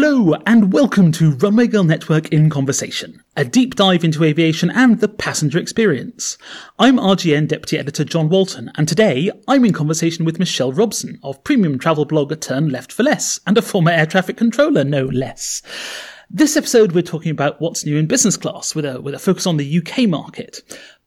Hello, and welcome to Runway Girl Network in Conversation, a deep dive into aviation and the passenger experience. I'm RGN Deputy Editor John Walton, and today I'm in conversation with Michele Robson of premium travel blogger Turn Left for Less, and a former air traffic controller, no less. This episode, we're talking about what's new in business class with a, with a focus on the UK market.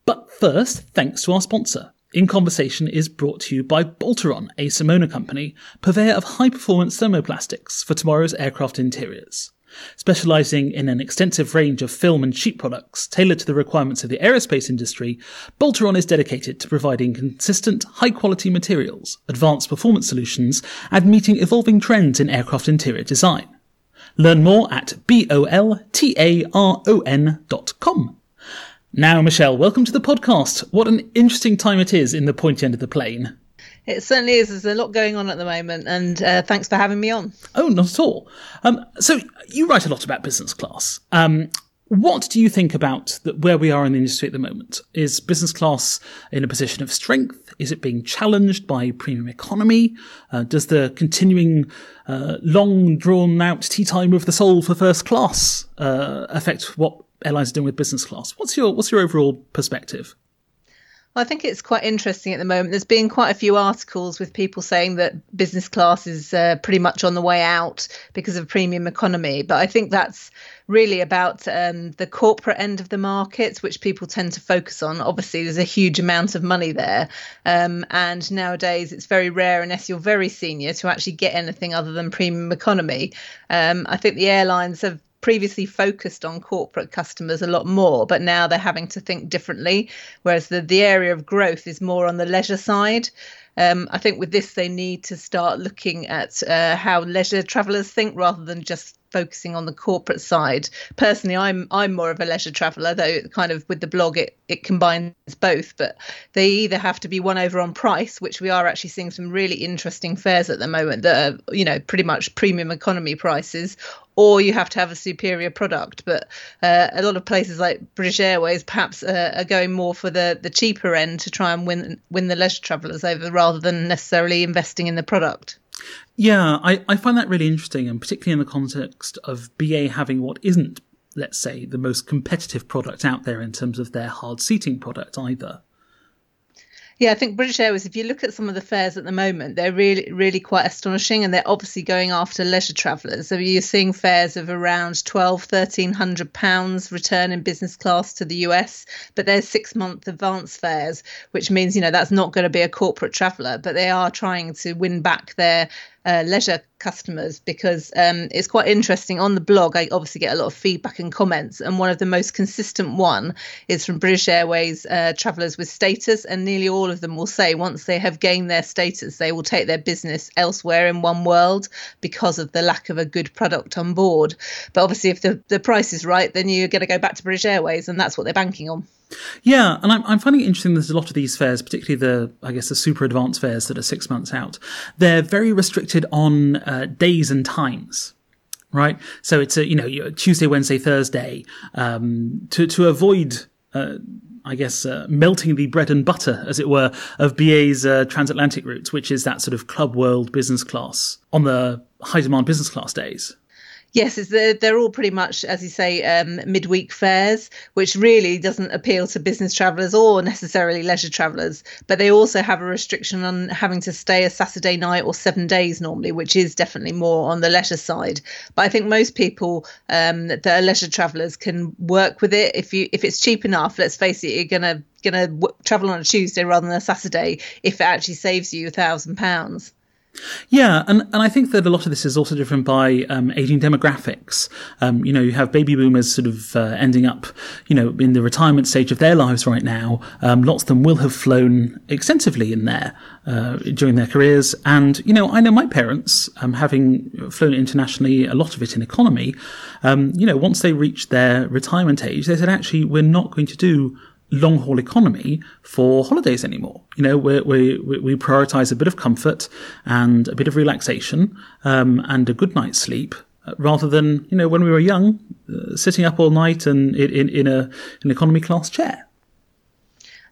But first, thanks to our sponsor. In Conversation is brought to you by Boltaron, a Simona company, purveyor of high performance thermoplastics for tomorrow's aircraft interiors. Specializing in an extensive range of film and sheet products tailored to the requirements of the aerospace industry, Boltaron is dedicated to providing consistent, high quality materials, advanced performance solutions, and meeting evolving trends in aircraft interior design. Learn more at boltaron.com. Now, Michele, welcome to the podcast. What an interesting time it is in the pointy end of the plane. It certainly is. There's a lot going on at the moment, and uh, thanks for having me on. Oh, not at all. Um, so, you write a lot about business class. Um, what do you think about the, where we are in the industry at the moment? Is business class in a position of strength? Is it being challenged by premium economy? Uh, does the continuing uh, long drawn out tea time with the soul for first class uh, affect what airlines are doing with business class. What's your what's your overall perspective? I think it's quite interesting at the moment. There's been quite a few articles with people saying that business class is uh, pretty much on the way out because of premium economy. But I think that's really about um, the corporate end of the markets, which people tend to focus on. Obviously, there's a huge amount of money there. Um, and nowadays, it's very rare, unless you're very senior, to actually get anything other than premium economy. Um, I think the airlines have previously focused on corporate customers a lot more, but now they're having to think differently. Whereas the, the area of growth is more on the leisure side. Um, I think with this, they need to start looking at uh, how leisure travellers think rather than just focusing on the corporate side. Personally, I'm I'm more of a leisure traveller, though kind of with the blog it it combines both. But they either have to be won over on price, which we are actually seeing some really interesting fares at the moment that are you know pretty much premium economy prices, or you have to have a superior product. But uh, a lot of places like British Airways perhaps uh, are going more for the the cheaper end to try and win win the leisure travellers over rather than necessarily investing in the product. Yeah, I, I find that really interesting, and particularly in the context of BA having what isn't, let's say, the most competitive product out there in terms of their hard seating product either. Yeah, I think British Airways, if you look at some of the fares at the moment, they're really, really quite astonishing and they're obviously going after leisure travellers. So you're seeing fares of around 12, 1300 pounds return in business class to the US, but there's six month advance fares, which means, you know, that's not going to be a corporate traveller, but they are trying to win back their uh, leisure customers because um, it's quite interesting. On the blog i obviously get a lot of feedback and comments and one of the most consistent one is from british airways uh, travelers with status and nearly all of them will say once they have gained their status they will take their business elsewhere in oneworld because of the lack of a good product on board. But obviously if the, the price is right then you're going to go back to british airways and that's what they're banking on yeah, and I'm, I'm finding it interesting. There's a lot of these fares, particularly the, I guess, the super advanced fares that are six months out. They're very restricted on uh, days and times right? So it's a you know Tuesday, Wednesday, Thursday um, to to avoid. Uh, I guess uh, melting the bread and butter, as it were, of BA's uh, transatlantic routes, which is that sort of club world business class on the high demand business class days. Yes, they're, they're all pretty much, as you say, um, midweek fares, which really doesn't appeal to business travellers or necessarily leisure travellers. But they also have a restriction on having to stay a Saturday night or seven days normally, which is definitely more on the leisure side. But I think most people um, that are leisure travellers can work with it if you if it's cheap enough. Let's face it, you're gonna gonna w- travel on a Tuesday rather than a Saturday if it actually saves you a thousand pounds. Yeah, and, and I think that a lot of this is also driven by um, aging demographics. Um, you know, you have baby boomers sort of uh, ending up, you know, in the retirement stage of their lives right now. Um, lots of them will have flown extensively in there uh, during their careers. And, you know, I know my parents, um, having flown internationally, a lot of it in economy, um, you know, once they reached their retirement age, they said, actually, we're not going to do long haul economy for holidays anymore. You know, we we we prioritize a bit of comfort and a bit of relaxation um, and a good night's sleep uh, rather than you know when we were young, uh, sitting up all night and in in a an economy class chair.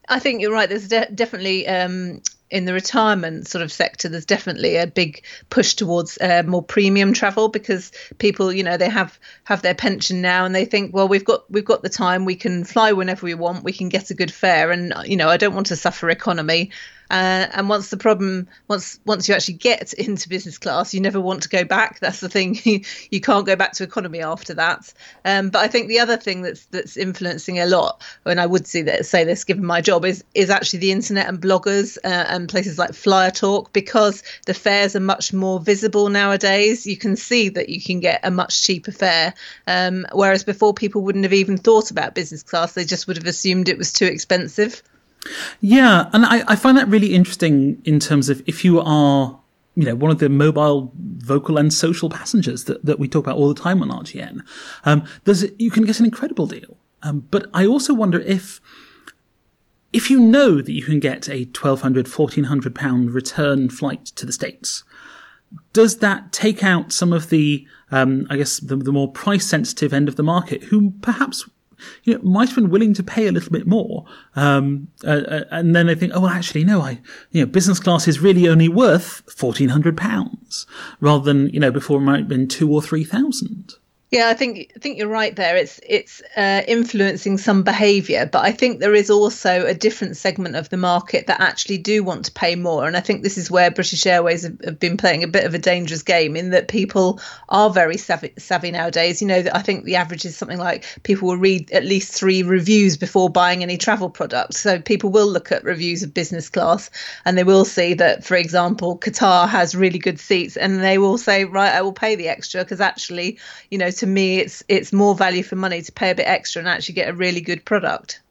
I think you're right. There's de- definitely um, in the retirement sort of sector, there's definitely a big push towards uh, more premium travel because people, you know, they have have their pension now and they think, well, we've got we've got the time, we can fly whenever we want, we can get a good fare, and you know, I don't want to suffer economy. Uh, and once the problem, once once you actually get into business class, you never want to go back. That's the thing. You, can't go back to economy after that. Um, but I think the other thing that's that's influencing a lot, and I would see that say this given my job, is is actually the internet and bloggers uh, and places like FlyerTalk because the fares are much more visible nowadays. You can see that you can get a much cheaper fare, um, whereas before people wouldn't have even thought about business class. They just would have assumed it was too expensive. Yeah, and I, I find that really interesting in terms of if you are you know, one of the mobile, vocal, and social passengers that, that we talk about all the time on RGN, um, there's you can get an incredible deal. Um, but I also wonder if if you know that you can get a 1200 1400 pound return flight to the states does that take out some of the um, i guess the, the more price sensitive end of the market who perhaps you know, might have been willing to pay a little bit more. Um, uh, uh, and then they think, oh, well, actually, no, I, you know, business class is really only worth £1,400 rather than, you know, before it might have been two or 3000 yeah, I think I think you're right there. It's it's uh, influencing some behaviour, but I think there is also a different segment of the market that actually do want to pay more, and I think this is where British Airways have, have been playing a bit of a dangerous game in that people are very savvy, savvy nowadays. You know, I think the average is something like people will read at least three reviews before buying any travel product. So people will look at reviews of business class, and they will see that, for example, Qatar has really good seats, and they will say, right, I will pay the extra because actually, you know to me it's it's more value for money to pay a bit extra and actually get a really good product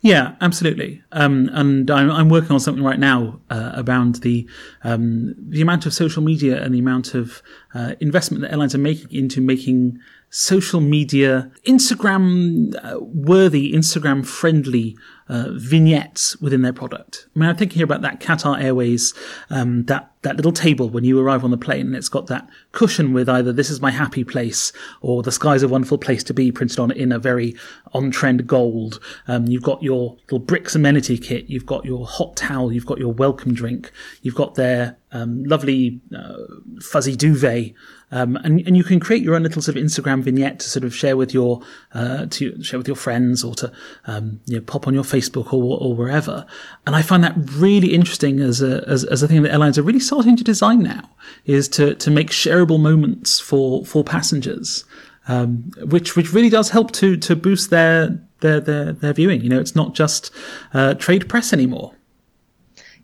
yeah, absolutely. Um, and I'm, I'm, working on something right now uh, around the um, the amount of social media and the amount of uh, investment that airlines are making into making social media Instagram uh, worthy, Instagram friendly uh, vignettes within their product. I mean, I'm thinking here about that Qatar Airways, um, that that little table when you arrive on the plane, and it's got that cushion with either "This is my happy place" or "The sky's a wonderful place to be" printed on in a very on-trend gold. Um, you've got your little bricks amenity kit, you've got your hot towel, you've got your welcome drink, you've got their um, lovely uh, fuzzy duvet, um, and and you can create your own little sort of Instagram vignette to sort of share with your uh, to share with your friends or to um, you know pop on your Facebook or or wherever. And I find that really interesting as a as, as a thing that airlines are really starting to design now is to to make shareable moments for for passengers. Um, which which really does help to to boost their their their, their viewing. You know, it's not just uh, trade press anymore.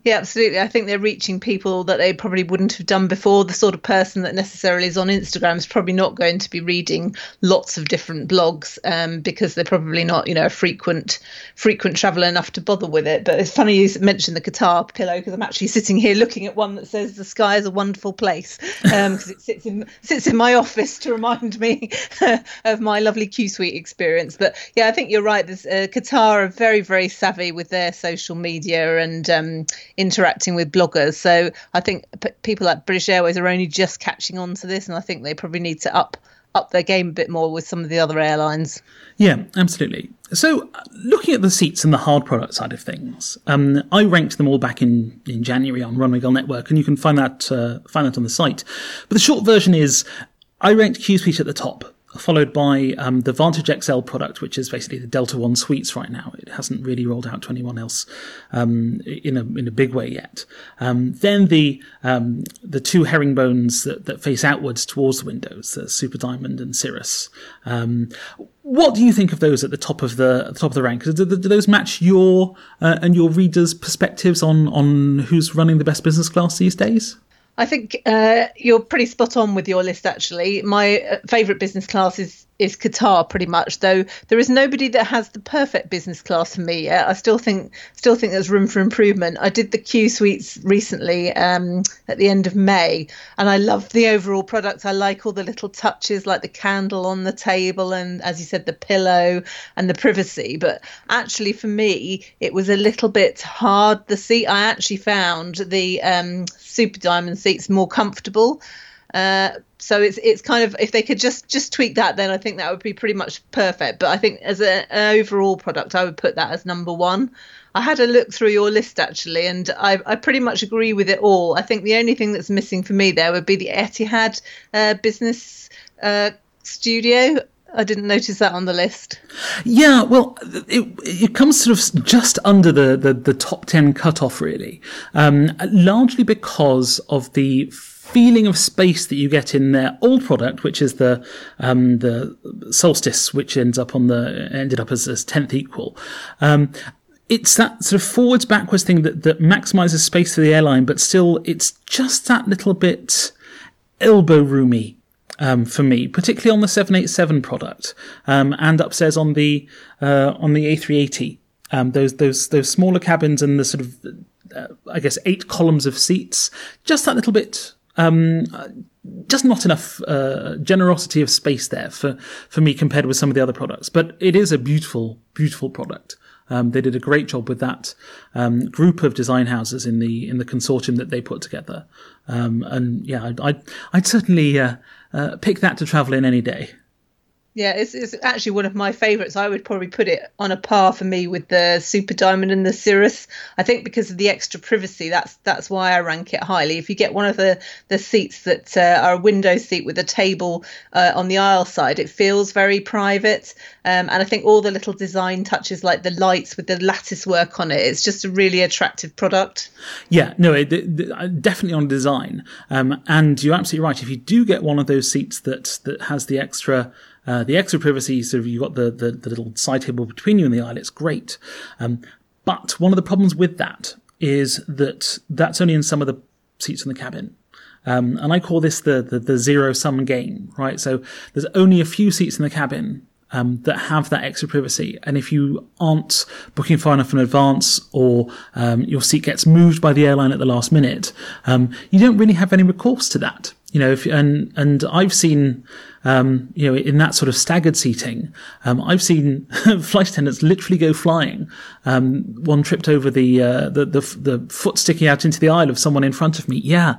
Yeah, absolutely. I think they're reaching people that they probably wouldn't have done before. The sort of person that necessarily is on Instagram is probably not going to be reading lots of different blogs um, because they're probably not, you know, a frequent frequent traveller enough to bother with it. But it's funny you mentioned the Qatar pillow because I'm actually sitting here looking at one that says the sky is a wonderful place because um, it sits in sits in my office to remind me of my lovely Q Suite experience. But yeah, I think you're right. There's, uh, Qatar are very very savvy with their social media and um, interacting with bloggers. So I think p- people like British Airways are only just catching on to this, and I think they probably need to up up their game a bit more with some of the other airlines. Yeah, absolutely. So, looking at the seats and the hard product side of things, um, I ranked them all back in, in January on Runway Girl Network, and you can find that uh, find that on the site. But the short version is, I ranked Q Suite at the top followed by um, the Vantage XL product, which is basically the Delta One suites right now. It hasn't really rolled out to anyone else um, in a in a big way yet. Um, then the um, the two herringbones that, that face outwards towards the windows, the Super Diamond and Cirrus. Um, what do you think of those at the top of the, the top of the rank? Do, do, do those match your uh, and your readers' perspectives on on who's running the best business class these days? I think uh, you're pretty spot on with your list. Actually, my uh, favourite business class is is Qatar pretty much. Though there is nobody that has the perfect business class for me yet. I still think still think there's room for improvement. I did the Q suites recently um, at the end of May, and I love the overall product. I like all the little touches, like the candle on the table, and as you said, the pillow and the privacy. But actually, for me, it was a little bit hard. The seat I actually found the um, Super Diamond seats more comfortable Uh, so it's it's kind of if they could just just tweak that, then I think that would be pretty much perfect. But I think as an overall product, I would put that as number one. I had a look through your list actually, and I, I pretty much agree with it all. I think the only thing that's missing for me there would be the Etihad uh, business uh, studio. I didn't notice that on the list. Yeah, well, it, it comes sort of just under the, the, the top 10 cutoff, really, um, largely because of the feeling of space that you get in their old product, which is the um, the Solstice, which ends up on the ended up as, as tenth equal. Um, it's that sort of forwards backwards thing that, that maximizes space for the airline, but still it's just that little bit elbow roomy um, for me, particularly on the 787 product um, and upstairs on the uh, on the A380. Um, those those those smaller cabins and the sort of uh, I guess eight columns of seats, just that little bit. Um, just not enough uh, generosity of space there for, for me compared with some of the other products. But it is a beautiful, beautiful product. Um, they did a great job with that um, group of design houses in the in the consortium that they put together. Um, and yeah, I'd I'd, I'd certainly uh, uh, pick that to travel in any day. Yeah, it's, it's actually one of my favourites. I would probably put it on a par for me with the Super Diamond and the Cirrus. I think because of the extra privacy, that's that's why I rank it highly. If you get one of the the seats that uh, are a window seat with a table uh, on the aisle side, it feels very private. Um, and I think all the little design touches, like the lights with the lattice work on it, it's just a really attractive product. Yeah, no, it, it, uh, definitely on design. Um, and you're absolutely right. If you do get one of those seats that that has the extra uh, the extra privacy, so you've got the, the, the, little side table between you and the aisle, it's great. Um, but one of the problems with that is that that's only in some of the seats in the cabin. Um, and I call this the, the, the zero sum game, right? So there's only a few seats in the cabin um, that have that extra privacy. And if you aren't booking far enough in advance or um, your seat gets moved by the airline at the last minute, um, you don't really have any recourse to that you know, if, and and I've seen, um, you know, in that sort of staggered seating, um, I've seen flight attendants literally go flying. Um, one tripped over the, uh, the, the the foot sticking out into the aisle of someone in front of me. Yeah,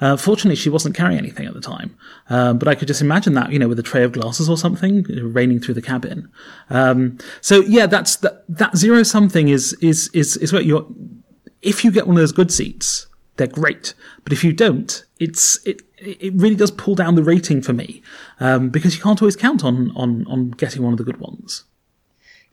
uh, fortunately she wasn't carrying anything at the time, um, but I could just imagine that, you know, with a tray of glasses or something raining through the cabin. Um, so yeah, that's that that zero something is is is is what you're. If you get one of those good seats, they're great. But if you don't, it's it it really does pull down the rating for me um, because you can't always count on on on getting one of the good ones.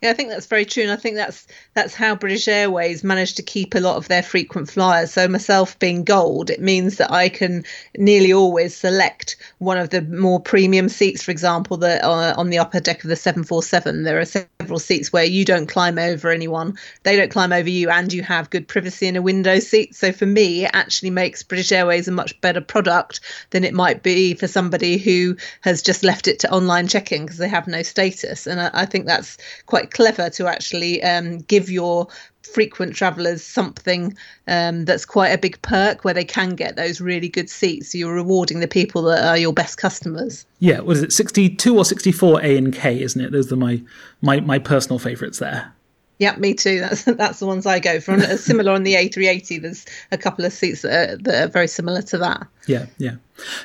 Yeah, I think that's very true, and I think that's that's how British Airways managed to keep a lot of their frequent flyers. So myself being gold, it means that I can nearly always select one of the more premium seats. For example, that uh, on the upper deck of the 747, there are several seats where you don't climb over anyone, they don't climb over you, and you have good privacy in a window seat. So for me, it actually makes British Airways a much better product than it might be for somebody who has just left it to online check-in because they have no status. And I, I think that's quite clever to actually um, give your frequent travellers something um, that's quite a big perk where they can get those really good seats. So you're rewarding the people that are your best customers. Yeah, what is it, 62 or 64 A and K, isn't it? Those are my, my, my personal favourites there. Yeah, me too. That's that's the ones I go for. And similar on the A380, there's a couple of seats that are, that are very similar to that. Yeah, yeah.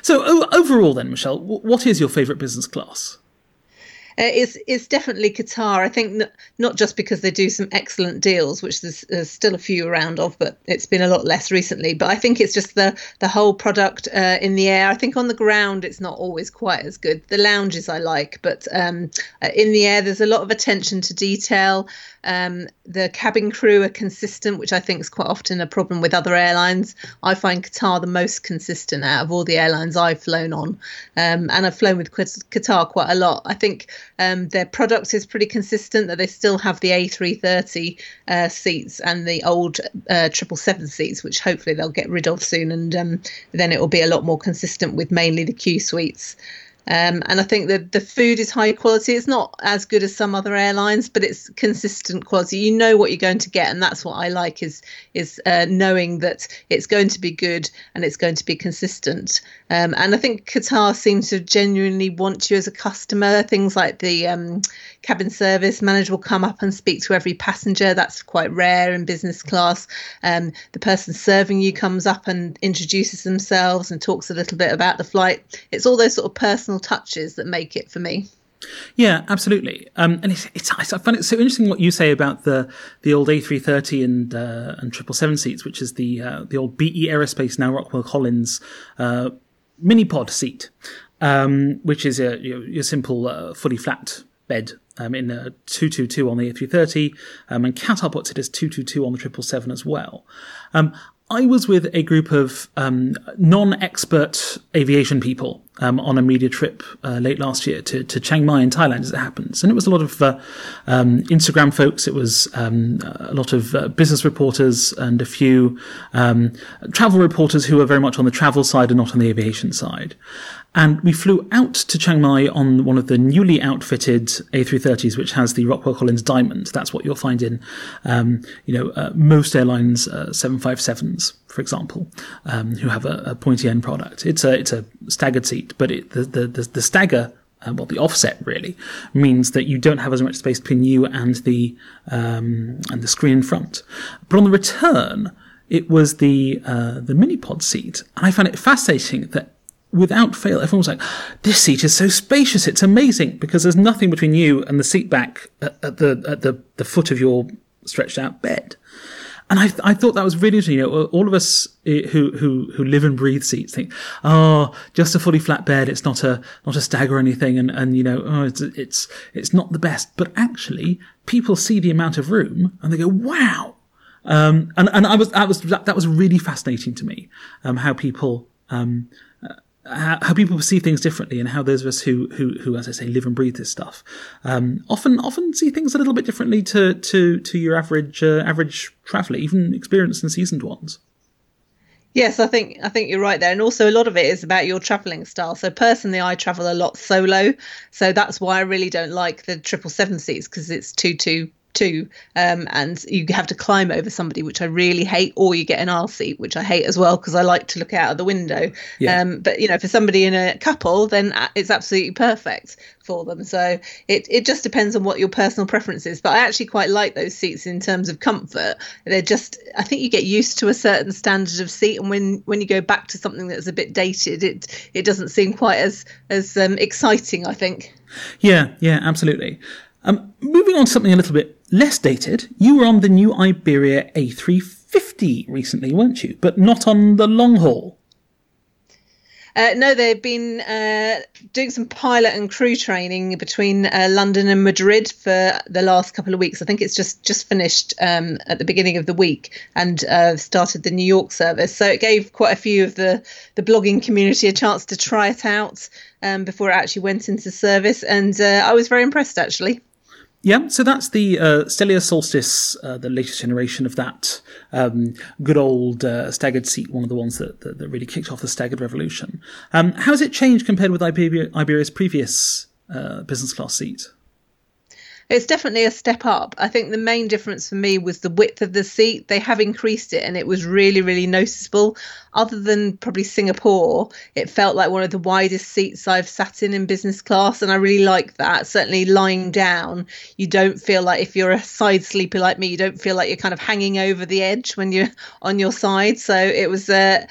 So o- overall, then, Michele, what is your favourite business class? Uh, it's it's definitely Qatar. I think not just because they do some excellent deals, which there's, there's, still a few around of, but it's been a lot less recently. But I think it's just the the whole product uh, in the air. I think on the ground it's not always quite as good. The lounges I like, but um, uh, in the air there's a lot of attention to detail. Um, the cabin crew are consistent, which I think is quite often a problem with other airlines. I find Qatar the most consistent out of all the airlines I've flown on, um, and I've flown with Qatar quite a lot. I think um, their product is pretty consistent. That they still have the A330 uh, seats and the old uh, triple seven seats, which hopefully they'll get rid of soon, and um, then it will be a lot more consistent with mainly the Q suites. Um, and I think that the food is high quality. It's not as good as some other airlines, but it's consistent quality. You know what you're going to get, and that's what I like is is uh, knowing that it's going to be good and it's going to be consistent. Um, and I think Qatar seems to genuinely want you as a customer. Things like the um, cabin service manager will come up and speak to every passenger. That's quite rare in business class. Um, the person serving you comes up and introduces themselves and talks a little bit about the flight. It's all those sort of personal touches that make it for me. Yeah, absolutely. Um, and it's, it's, I find it so interesting what you say about the the old A330 and uh, and triple seven seats, which is the uh, the old BE Aerospace now Rockwell Collins uh, mini pod seat, um, which is a your, simple uh, fully flat bed um, in a 222 on the A330, um, and Qatar puts it as 222 on the 777 as well. Um, I was with a group of um, non-expert aviation people um, on a media trip uh, late last year to, to Chiang Mai in Thailand, as it happens, and it was a lot of uh, um, Instagram folks. It was um, a lot of uh, business reporters and a few um, travel reporters who were very much on the travel side and not on the aviation side. And we flew out to Chiang Mai on one of the newly outfitted A330s, which has the Rockwell Collins Diamond. That's what you'll find in, um, you know, uh, most airlines' uh, 757s, for example, um, who have a, a, pointy end product. It's a it's a staggered seat, but it, the, the, the the stagger uh, well, the offset really means that you don't have as much space between you and the um, and the screen in front. But on the return, it was the uh, the mini pod seat, and I found it fascinating that without fail, everyone was like, "This seat is so spacious. It's amazing because there's nothing between you and the seat back at, at the at the the foot of your stretched out bed." And I, I thought that was really interesting. You know, all of us eh, who, who, who live and breathe seats think, oh, just a fully flat bed. It's not a, not a stag or anything. And, and, you know, oh, it's, it's, it's not the best. But actually, people see the amount of room and they go, wow. Um, and, and I was, that was, that, that was really fascinating to me, um, how people, um, how, how, people perceive things differently and how those of us who, who, who as I say, live and breathe this stuff, um, often, often see things a little bit differently to, to, to your average, uh, average traveller, even experienced and seasoned ones. Yes, I think I think you're right there, and also a lot of it is about your travelling style. So personally, I travel a lot solo, so that's why I really don't like the triple seven seats because it's too too too, um, and you have to climb over somebody, which I really hate, or you get an aisle seat, which I hate as well because I like to look out of the window. Yeah. Um, but you know, for somebody in a couple, then it's absolutely perfect for them. So it it just depends on what your personal preference is. But I actually quite like those seats in terms of comfort. They're just I think you get used to a certain standard of seat, and when when you go back to something that's a bit dated, it it doesn't seem quite as as um, exciting. I think. Yeah, yeah, absolutely. Um, moving on to something a little bit less dated, you were on the new Iberia A350 recently, weren't you? But not on the long haul. Uh, no, they've been uh, doing some pilot and crew training between uh, London and Madrid for the last couple of weeks. I think it's just just finished um, at the beginning of the week and uh, started the New York service. So it gave quite a few of the the blogging community a chance to try it out um, before it actually went into service, and uh, I was very impressed actually. Yeah, so that's the uh, Stelia Solstice, uh, the latest generation of that um, good old uh, staggered seat, one of the ones that, that, that really kicked off the staggered revolution. Um, how has it changed compared with Iberia, Iberia's previous uh, business class seat? It's definitely a step up. I think the main difference for me was the width of the seat. They have increased it and it was really, really noticeable other than probably Singapore, it felt like one of the widest seats I've sat in in business class. And I really like that. Certainly lying down, you don't feel like if you're a side sleeper like me, you don't feel like you're kind of hanging over the edge when you're on your side. So it was a,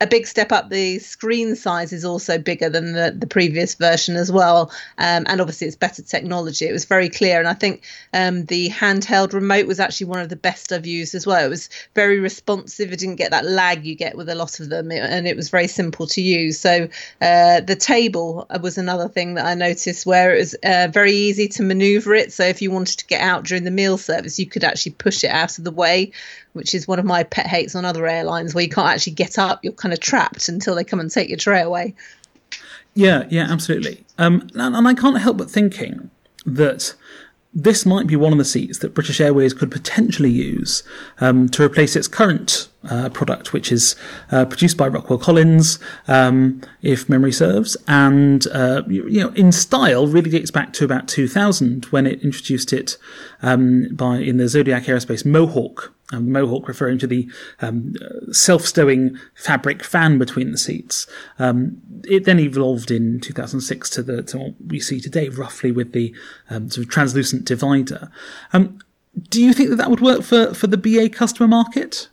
a big step up. The screen size is also bigger than the, the previous version as well. Um, and obviously, it's better technology. It was very clear. And I think um, the handheld remote was actually one of the best I've used as well. It was very responsive. It didn't get that lag you get with a lot lot of them, and it was very simple to use. So uh, the table was another thing that I noticed where it was uh, very easy to maneuver it. So if you wanted to get out during the meal service, you could actually push it out of the way, which is one of my pet hates on other airlines where you can't actually get up. You're kind of trapped until they come and take your tray away. Yeah, yeah, absolutely. Um, and, and I can't help but thinking that this might be one of the seats that British Airways could potentially use um, to replace its current uh, product, which is uh, produced by Rockwell Collins, um, if memory serves, and uh, you, know, in style, really dates back to about 2000 when it introduced it um, by in the Zodiac Aerospace Mohawk Um, Mohawk referring to the um, self-stowing fabric fan between the seats. Um, it then evolved in 2006 to the to what we see today, roughly with the um, sort of translucent divider. Um, do you think that that would work for for the BA customer market?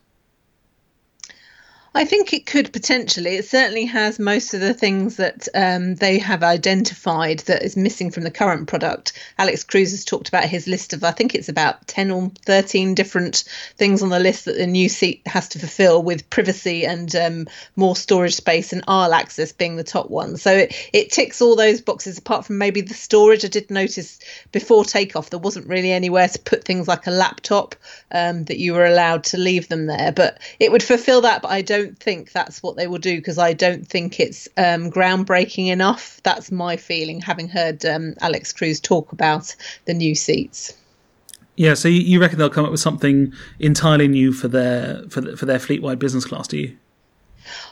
I think it could potentially. It certainly has most of the things that um, they have identified that is missing from the current product. Alex Cruz has talked about his list of, I think it's about 10 or 13 different things on the list that the new seat has to fulfill, with privacy and um, more storage space and aisle access being the top one. So it, it ticks all those boxes, apart from maybe the storage. I did notice before takeoff there wasn't really anywhere to put things like a laptop um, that you were allowed to leave them there. But it would fulfill that, but I don't don't think that's what they will do because I don't think it's um, groundbreaking enough. That's my feeling, having heard um, Alex Cruz talk about the new seats. Yeah, so you reckon they'll come up with something entirely new for their for, for their fleet wide business class? Do you?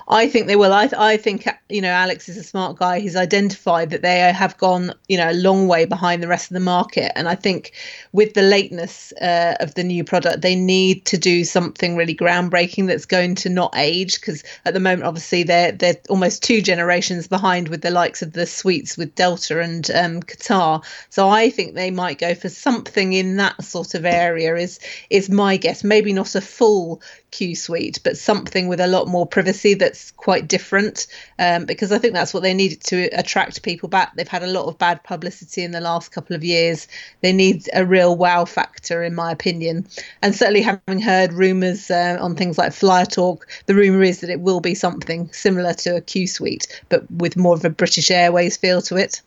I think they will. I, I think you know Alex is a smart guy. He's identified that they have gone you know a long way behind the rest of the market, and I think with the lateness uh, of the new product, they need to do something really groundbreaking that's going to not age. Because at the moment, obviously, they're they're almost two generations behind with the likes of the suites with Delta and um, Qatar. So I think they might go for something in that sort of area. Is is my guess? Maybe not a full Q suite, but something with a lot more privacy that's quite different. Um, because I think that's what they needed to attract people back. They've had a lot of bad publicity in the last couple of years. They need a real wow factor, in my opinion. And certainly, having heard rumours uh, on things like FlyerTalk, the rumour is that it will be something similar to a Q suite, but with more of a British Airways feel to it.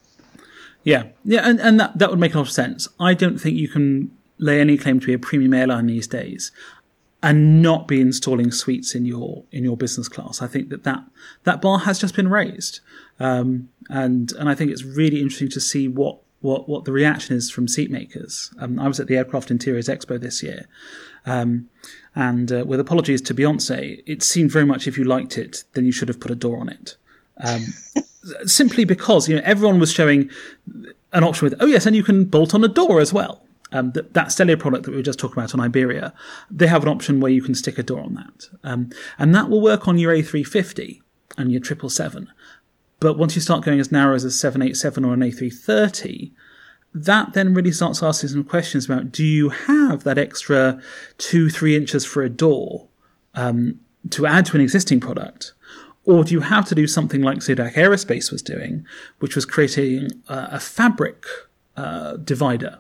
Yeah, yeah, and, and that, that would make a lot of sense. I don't think you can lay any claim to be a premium airline these days and not be installing suites in your in your business class. I think that that, that bar has just been raised, um, and and I think it's really interesting to see what what what the reaction is from seat makers. Um, I was at the Aircraft Interiors Expo this year, um, and uh, with apologies to Beyonce, it seemed very much if you liked it, then you should have put a door on it. Um, simply because you know everyone was showing an option with oh yes, and you can bolt on a door as well um, that, that product that we were just talking about on Iberia, they have an option where you can stick a door on that. Um, and that will work on your A350 and your 777. But once you start going as narrow as a 787 or an A330, that then really starts asking some questions about do you have that extra two, three inches for a door um, to add to an existing product? Or do you have to do something like Zodiac Aerospace was doing, which was creating a, a fabric uh, divider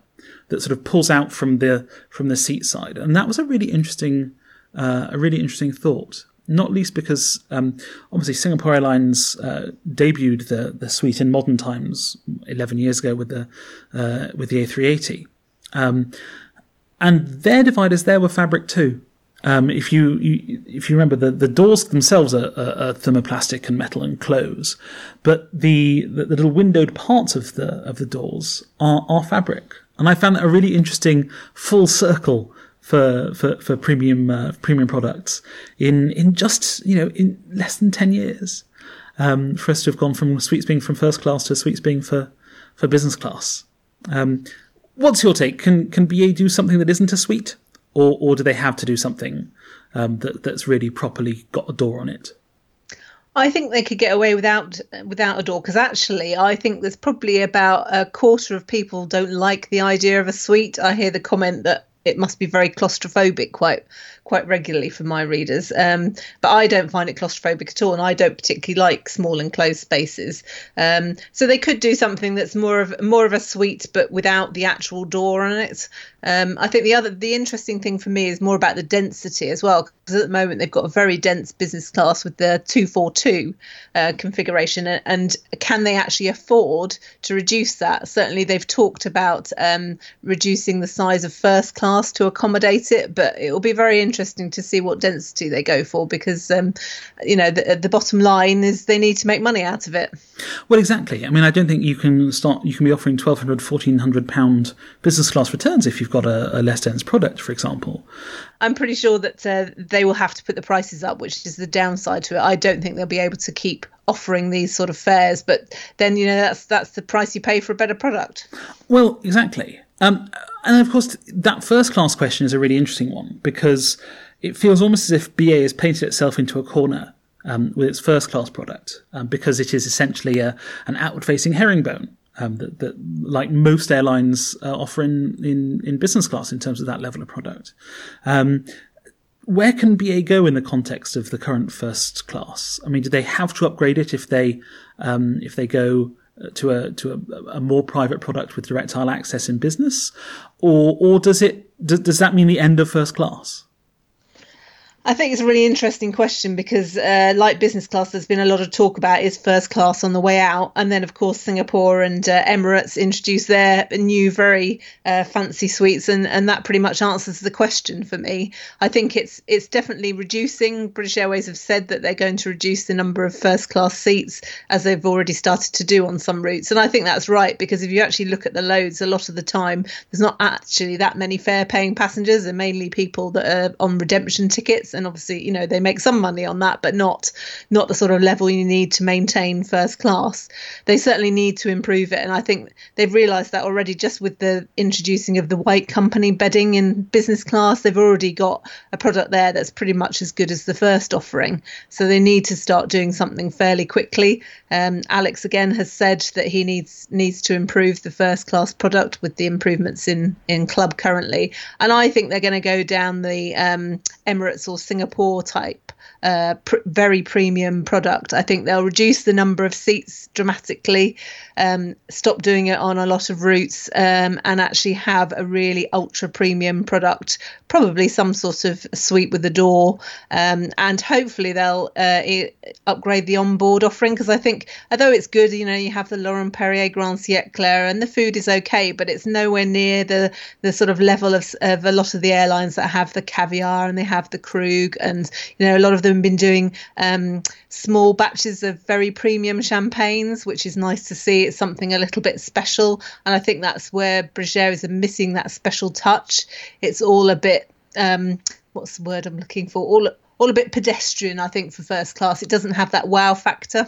that sort of pulls out from the from the seat side, and that was a really interesting uh, a really interesting thought. Not least because um, obviously Singapore Airlines uh, debuted the the suite in modern times eleven years ago with the uh, with the A380, um, and their dividers there were fabric too. Um, if you, you, if you remember, the, the doors themselves are, are, are, thermoplastic and metal and close, but the, the, the little windowed parts of the of the doors are, are fabric. And I found that a really interesting full circle for for, for premium uh, premium products in in just you know in less than ten years. Um, for us to have gone from suites being from first class to suites being for for business class. Um, what's your take? Can can BA do something that isn't a suite, or or do they have to do something um, that that's really properly got a door on it? I think they could get away without without a door because actually I think there's probably about a quarter of people don't like the idea of a suite. I hear the comment that it must be very claustrophobic quite quite regularly for my readers. Um, but I don't find it claustrophobic at all, and I don't particularly like small enclosed spaces. Um, so they could do something that's more of more of a suite, but without the actual door on it. Um, I think the other the interesting thing for me is more about the density as well, because at the moment they've got a very dense business class with the two four two uh, configuration, and can they actually afford to reduce that? Certainly, they've talked about um, reducing the size of first class to accommodate it, but it will be very interesting interesting to see what density they go for because um, you know the, the bottom line is they need to make money out of it. Well, exactly. I mean, I don't think you can start. You can be offering 1,200, 1,400 pound business class returns if you've got a, a less dense product, for example. I'm pretty sure that uh, they will have to put the prices up, which is the downside to it. I don't think they'll be able to keep offering these sort of fares, but then you know that's that's the price you pay for a better product. Well, exactly. Um, and of course, that first class question is a really interesting one because it feels almost as if BA has painted itself into a corner um, with its first class product um, because it is essentially a, an outward facing herringbone. Um, that, that, like most airlines uh, offer in, in, in, business class in terms of that level of product. Um, where can BA go in the context of the current first class? I mean, do they have to upgrade it if they um, if they go to a to a, a, more private product with direct aisle access in business, or or does it does, does that mean the end of first class? I think it's a really interesting question because, uh, like business class, there's been a lot of talk about is first class on the way out, and then of course Singapore and uh, Emirates introduced their new, very uh, fancy suites, and, and that pretty much answers the question for me. I think it's it's definitely reducing. British Airways have said that they're going to reduce the number of first class seats as they've already started to do on some routes, and I think that's right because if you actually look at the loads, a lot of the time there's not actually that many fare paying passengers, and mainly people that are on redemption tickets and obviously you know they make some money on that but not not the sort of level you need to maintain first class. They certainly need to improve it and i think they've realized that already just with the introducing of the white company bedding in business class they've already got a product there that's pretty much as good as the first offering. So they need to start doing something fairly quickly. Um, alex again has said that he needs needs to improve the first class product with the improvements in in club currently. And i think they're going to go down the um, emirates or Singapore type uh, pr- very premium product. I think they'll reduce the number of seats dramatically, um, stop doing it on a lot of routes, um, and actually have a really ultra premium product, probably some sort of suite with a door. Um, and hopefully they'll uh, upgrade the onboard offering because I think, although it's good, you know, you have the Laurent Perrier Grand Siècle and the food is okay, but it's nowhere near the the sort of level of, of a lot of the airlines that have the caviar and they have the And you know a lot of them have been doing um, small batches of very premium champagnes, which is nice to see. It's something a little bit special, and I think that's where Airways are missing that special touch. It's all a bit um, what's the word I'm looking for? All all a bit pedestrian, I think, for first class. It doesn't have that wow factor.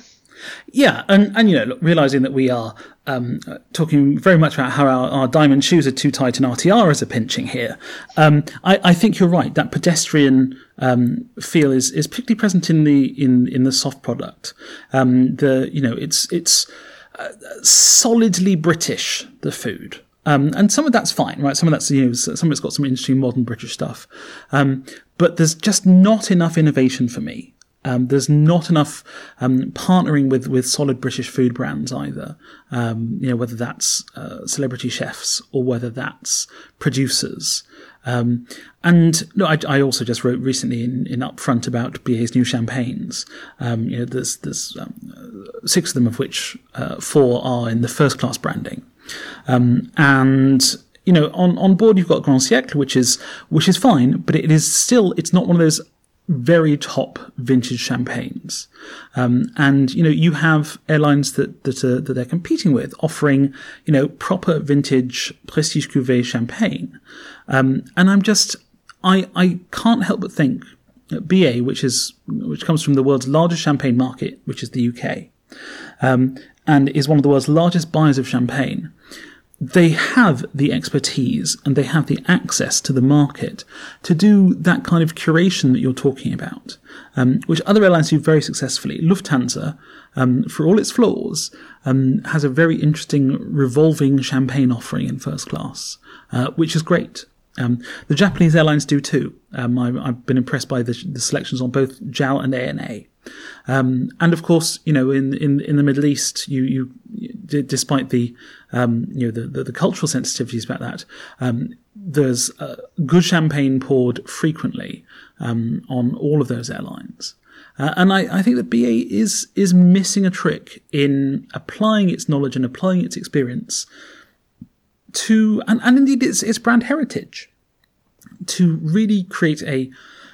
Yeah, and and you know, look, realizing that we are um, talking very much about how our, our, diamond shoes are too tight and our tiaras are pinching here. Um, I, I, think you're right. That pedestrian um, feel is is particularly present in the in in the soft product. Um, the you know, it's it's uh, solidly British. The food. Um, and some of that's fine, right? Some of that's, you know, some of it's got some interesting modern British stuff. Um, but there's just not enough innovation for me um, there's not enough um, partnering with, with solid British food brands either. Um, you know, whether that's uh, celebrity chefs or whether that's producers. Um, and no, I, I, also just wrote recently in, in Upfront about BA's new champagnes. Um, you know, there's there's um, six of them, of which uh, four are in the first class branding. and you know, on, on board you've got Grand Siècle, which is which is fine, but it is still it's not one of those very top vintage champagnes. Um, and, you know, you have airlines that, that, are, that they're competing with offering, you know, proper vintage Prestige Cuvée champagne. Um, and I'm just, I, I can't help but think that BA, which is, which comes from the world's largest champagne market, which is the UK, um, and is one of the world's largest buyers of champagne, they have the expertise and they have the access to the market to do that kind of curation that you're talking about, um, which other airlines do very successfully. Lufthansa, um, for all its flaws, um, has a very interesting revolving champagne offering in first class, uh, which is great. Um, the Japanese airlines do too. Um, I, have been impressed by the, the, selections on both JAL and ANA. Um, and of course, you know, in, in, in the Middle East, you, you, despite the, um, you know, the, the, the, cultural sensitivities about that, um, there's uh, good champagne poured frequently um, on all of those airlines. Uh, and I, I, think that BA is is missing a trick in applying its knowledge and applying its experience to, and, and indeed its, its brand heritage, to really create a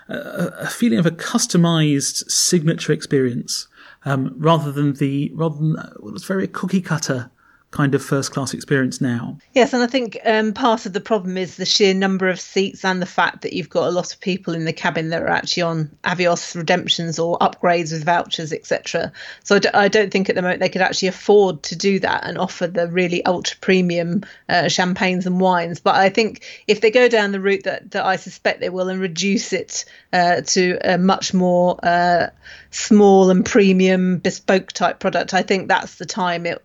a, feeling of a customized signature experience um, rather than the rather than uh, well, it's very cookie cutter kind of first class experience now. Yes, and I think um, part of the problem is the sheer number of seats and the fact that you've got a lot of people in the cabin that are actually on Avios redemptions or upgrades with vouchers, etc. So I d- I don't think at the moment they could actually afford to do that and offer the really ultra premium uh, champagnes and wines. But I think if they go down the route that, that I suspect they will and reduce it uh, to a much more uh, small and premium bespoke type product, I think that's the time it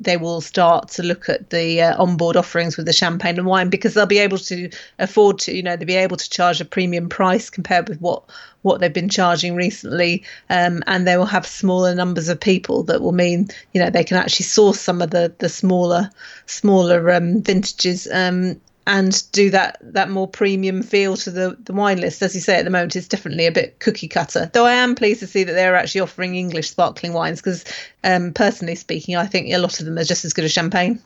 they will start to look at the uh, onboard offerings with the champagne and wine because they'll be able to afford to, you know, they'll be able to charge a premium price compared with what what they've been charging recently, um, and they will have smaller numbers of people. That will mean, you know, they can actually source some of the the smaller smaller um, vintages um, and do that that more premium feel to the the wine list. As you say, at the moment, it's definitely a bit cookie cutter. Though I am pleased to see that they're actually offering English sparkling wines because, um, personally speaking, I think a lot of them are just as good as champagne.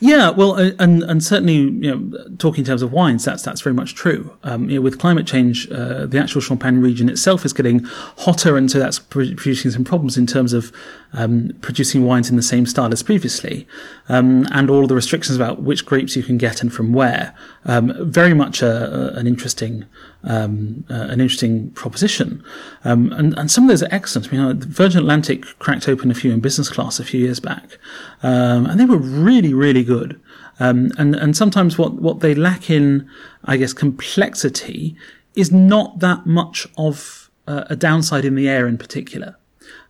Yeah, well, and and certainly, you know, talking in terms of wines, that's that's very much true. Um, you know, with climate change, uh, the actual Champagne region itself is getting hotter, and so that's producing some problems in terms of um, producing wines in the same style as previously, um, and all the restrictions about which grapes you can get and from where. Um, very much a, a, an interesting um, uh, an interesting proposition, um, and and some of those are excellent. I mean, Virgin Atlantic cracked open a few in business class a few years back, and they were really really good. Um, and and sometimes what what they lack in, I guess, complexity is not that much of uh, a downside in the air in particular.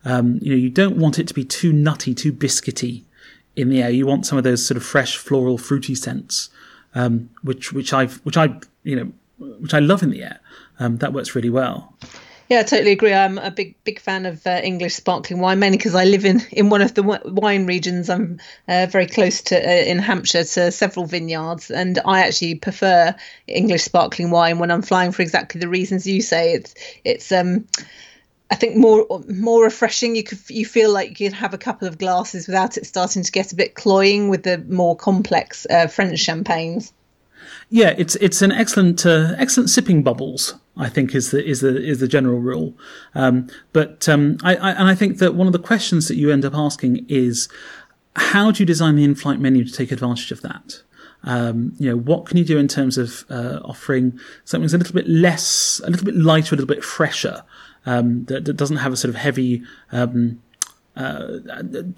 Um, you know, you don't want it to be too nutty, too biscuity in the air. You want some of those sort of fresh, floral, fruity scents, um, which which I which I you know which I love in the air. Um, that works really well. Yeah, I totally agree. I'm a big big fan of uh, English sparkling wine, mainly because I live in, in one of the wine regions. I'm uh, very close to uh, in Hampshire to several vineyards, and I actually prefer English sparkling wine when I'm flying for exactly the reasons you say. It's it's um. I think more more refreshing. You could you feel like you could have a couple of glasses without it starting to get a bit cloying with the more complex uh, French champagnes. Yeah, it's it's an excellent uh, excellent sipping bubbles. I think is the is the is the general rule. Um, but um, I, I, and I think that one of the questions that you end up asking is how do you design the in-flight menu to take advantage of that? Um, you know, what can you do in terms of uh, offering something that's a little bit less, a little bit lighter, a little bit fresher, um, that, that, doesn't have a sort of heavy, um, uh,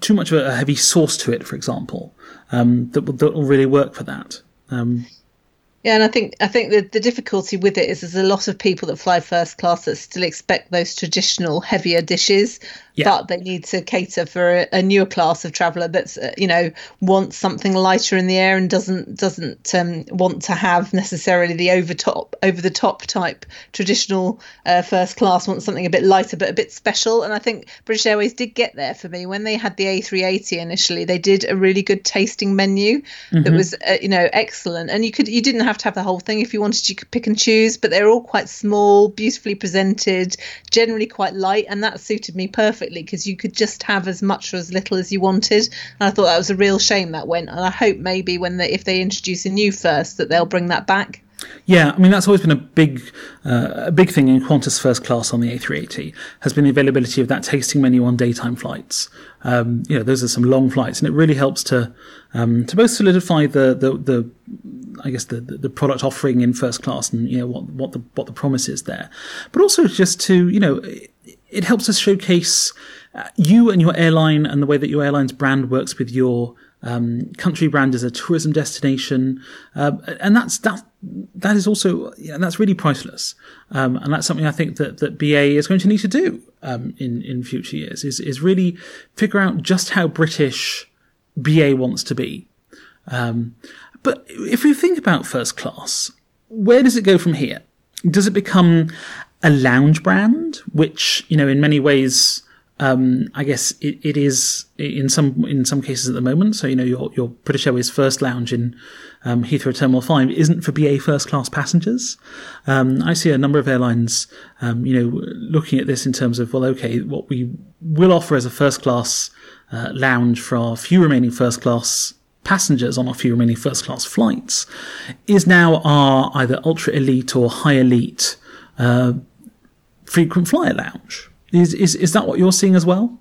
too much of a heavy sauce to it, for example, um, that will, that will really work for that. Um, yeah, and I think I think the, the difficulty with it is there's a lot of people that fly first class that still expect those traditional heavier dishes, yeah. but they need to cater for a, a newer class of traveller that's uh, you know wants something lighter in the air and doesn't doesn't um, want to have necessarily the over top over the top type traditional uh, first class wants something a bit lighter but a bit special. And I think British Airways did get there for me when they had the A380 initially. They did a really good tasting menu mm-hmm. that was uh, you know excellent, and you could you didn't have have to have the whole thing if you wanted. You could pick and choose, but they're all quite small, beautifully presented, generally quite light, and that suited me perfectly because you could just have as much or as little as you wanted. And I thought that was a real shame that went, and I hope maybe when they, if they introduce a new first that they'll bring that back. Yeah, I mean that's always been a big, uh, a big thing in Qantas First Class on the A380 has been the availability of that tasting menu on daytime flights. Um, you know, those are some long flights, and it really helps to um, to both solidify the the, the I guess the, the product offering in first class and you know what what the what the promise is there, but also just to you know it, helps us showcase uh, you and your airline and the way that your airline's brand works with your um, country brand as a tourism destination, uh, and that's that. That is also yeah, that's really priceless, um, and that's something I think that that BA is going to need to do um, in in future years. Is is really figure out just how British BA wants to be. Um, but if we think about first class, where does it go from here? Does it become a lounge brand, which you know in many ways um, I guess it, it is in some in some cases at the moment. So you know your your British Airways first lounge in um, Heathrow Terminal Five isn't for BA first class passengers. Um, I see a number of airlines, um, you know, looking at this in terms of well, okay, what we will offer as a first class uh, lounge for our few remaining first class passengers on our few remaining first class flights is now our either ultra elite or high elite uh, frequent flyer lounge. Is, is, is that what you're seeing as well?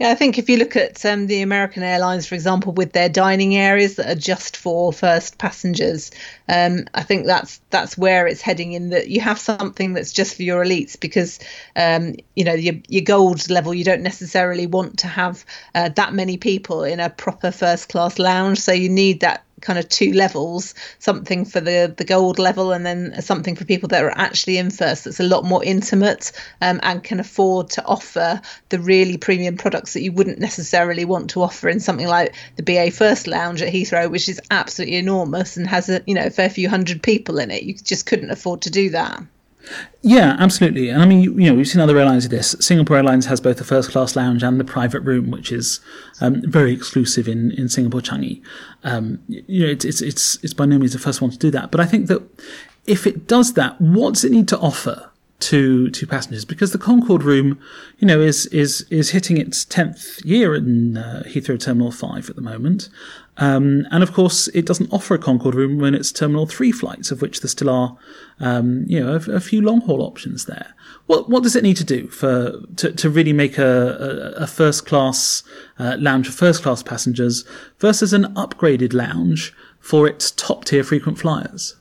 Yeah, I think if you look at um, the American Airlines, for example, with their dining areas that are just for first passengers, um, I think that's that's where it's heading. In that you have something that's just for your elites, because um, you know your your gold level, you don't necessarily want to have uh, that many people in a proper first class lounge, so you need that kind of two levels something for the the gold level and then something for people that are actually in first that's a lot more intimate um, and can afford to offer the really premium products that you wouldn't necessarily want to offer in something like the BA First Lounge at Heathrow which is absolutely enormous and has a you know a fair few hundred people in it. You just couldn't afford to do that yeah, absolutely. And I mean, you, know, we've seen other airlines do this. Singapore Airlines has both the first class lounge and the private room, which is um, very exclusive in, in Singapore Changi. Um, you know, it's, it's, it's, it's by no means the first one to do that. But I think that if it does that, what does it need to offer? to to passengers because the Concorde room, you know, is is is hitting its tenth year in uh, Heathrow Terminal Five at the moment, um, and of course it doesn't offer a Concorde room when it's Terminal Three flights, of which there still are, um, you know, a, a, few long haul options there. What what does it need to do for to, to really make a, a, a first class uh, lounge for first class passengers versus an upgraded lounge for its top tier frequent flyers?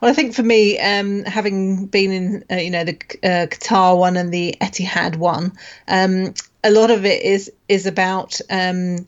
Well, I think for me, um, having been in, uh, you know, the uh, Qatar one and the Etihad one, um, a lot of it is is about um,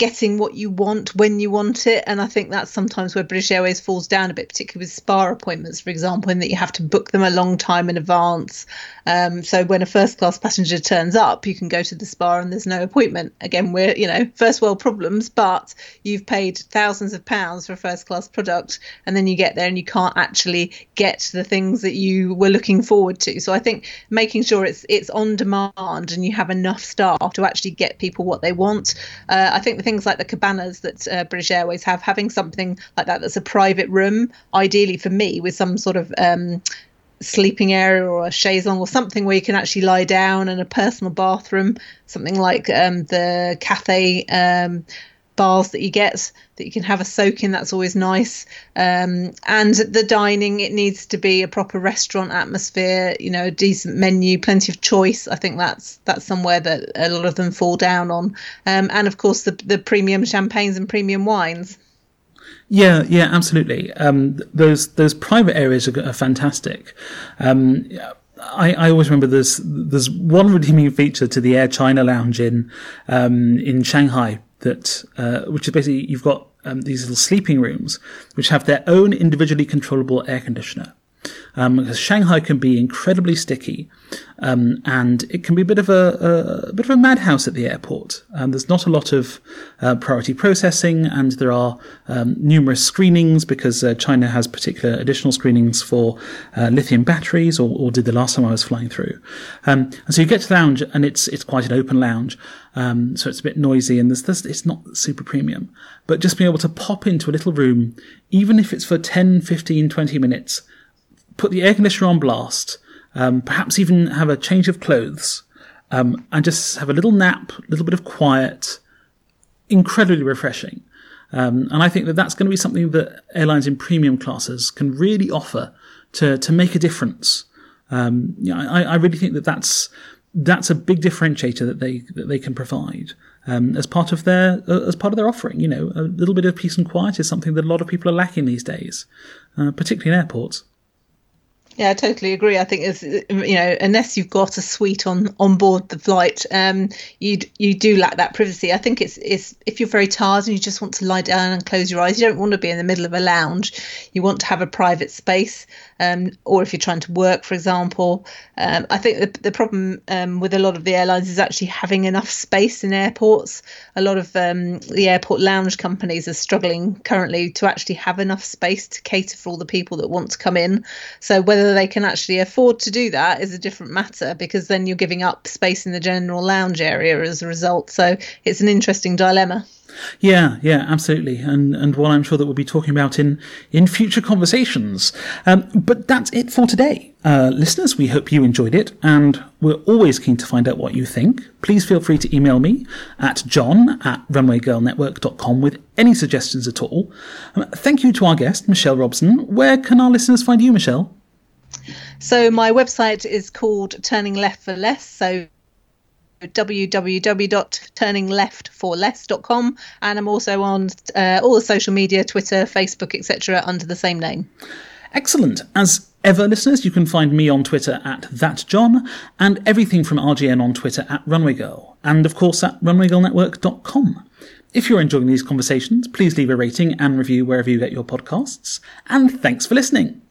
getting what you want when you want it. And I think that's sometimes where British Airways falls down a bit, particularly with spa appointments, for example, in that you have to book them a long time in advance. Um, so when a first class passenger turns up, you can go to the spa and there's no appointment. Again, we're, you know, first world problems, but you've paid thousands of pounds for a first class product and then you get there and you can't actually get the things that you were looking forward to. So I think making sure it's it's on demand and you have enough staff to actually get people what they want. Uh, I think the things like the cabanas that uh, British Airways have, having something like that that's a private room, ideally for me, with some sort of um, sleeping area or a chaise or something where you can actually lie down and a personal bathroom, something like um, the Cathay um, bars that you get that you can have a soak in. That's always nice. Um, and the dining, it needs to be a proper restaurant atmosphere. You know, a decent menu, plenty of choice. I think that's that's somewhere that a lot of them fall down on. Um, and of course, the the premium champagnes and premium wines. Yeah, yeah, absolutely. Um, those those private areas are, are fantastic. Um, I, I, always remember there's there's one redeeming feature to the Air China Lounge in um, in Shanghai that uh, which is basically you've got um, these little sleeping rooms which have their own individually controllable air conditioner um, because Shanghai can be incredibly sticky, um, and it can be a bit of a, a, a, bit of a madhouse at the airport. Um, there's not a lot of uh, priority processing, and there are um, numerous screenings because uh, China has particular additional screenings for uh, lithium batteries, or, or, did the last time I was flying through. Um, and so you get to the lounge, and it's it's quite an open lounge, um, so it's a bit noisy, and there's, there's, it's not super premium. But just being able to pop into a little room, even if it's for 10, 15, 20 minutes put the air conditioner on blast, um, perhaps even have a change of clothes, um, and just have a little nap, a little bit of quiet, incredibly refreshing. Um, and I think that that's going to be something that airlines in premium classes can really offer to to make a difference. Um, you know, I, I, really think that that's that's a big differentiator that they that they can provide um, as part of their uh, as part of their offering. You know, a little bit of peace and quiet is something that a lot of people are lacking these days, uh, particularly in airports. Yeah, I totally agree. I think it's you know unless you've got a suite on on board the flight, um, you you do lack that privacy. I think it's it's if you're very tired and you just want to lie down and close your eyes, you don't want to be in the middle of a lounge. You want to have a private space, um, or if you're trying to work, for example. Um, I think the the problem um, with a lot of the airlines is actually having enough space in airports. A lot of um, the airport lounge companies are struggling currently to actually have enough space to cater for all the people that want to come in. So whether whether they can actually afford to do that is a different matter because then you're giving up space in the general lounge area as a result. So it's an interesting dilemma. Yeah, yeah, absolutely, and and one I'm sure that we'll be talking about in in future conversations. Um, but that's it for today, uh, listeners. We hope you enjoyed it, and we're always keen to find out what you think. Please feel free to email me at john at runwaygirlnetwork.com with any suggestions at all. Um, thank you to our guest Michele Robson. Where can our listeners find you, Michele? So my website is called Turning Left for Less. So www.turningleftforless.com and I'm also on uh, all the social media, Twitter, Facebook, etc., under the same name. Excellent. As ever, listeners, you can find me on Twitter at thatjohn and everything from RGN on Twitter at runwaygirl and of course at runwaygirlnetwork.com. If you're enjoying these conversations, please leave a rating and review wherever you get your podcasts, and thanks for listening.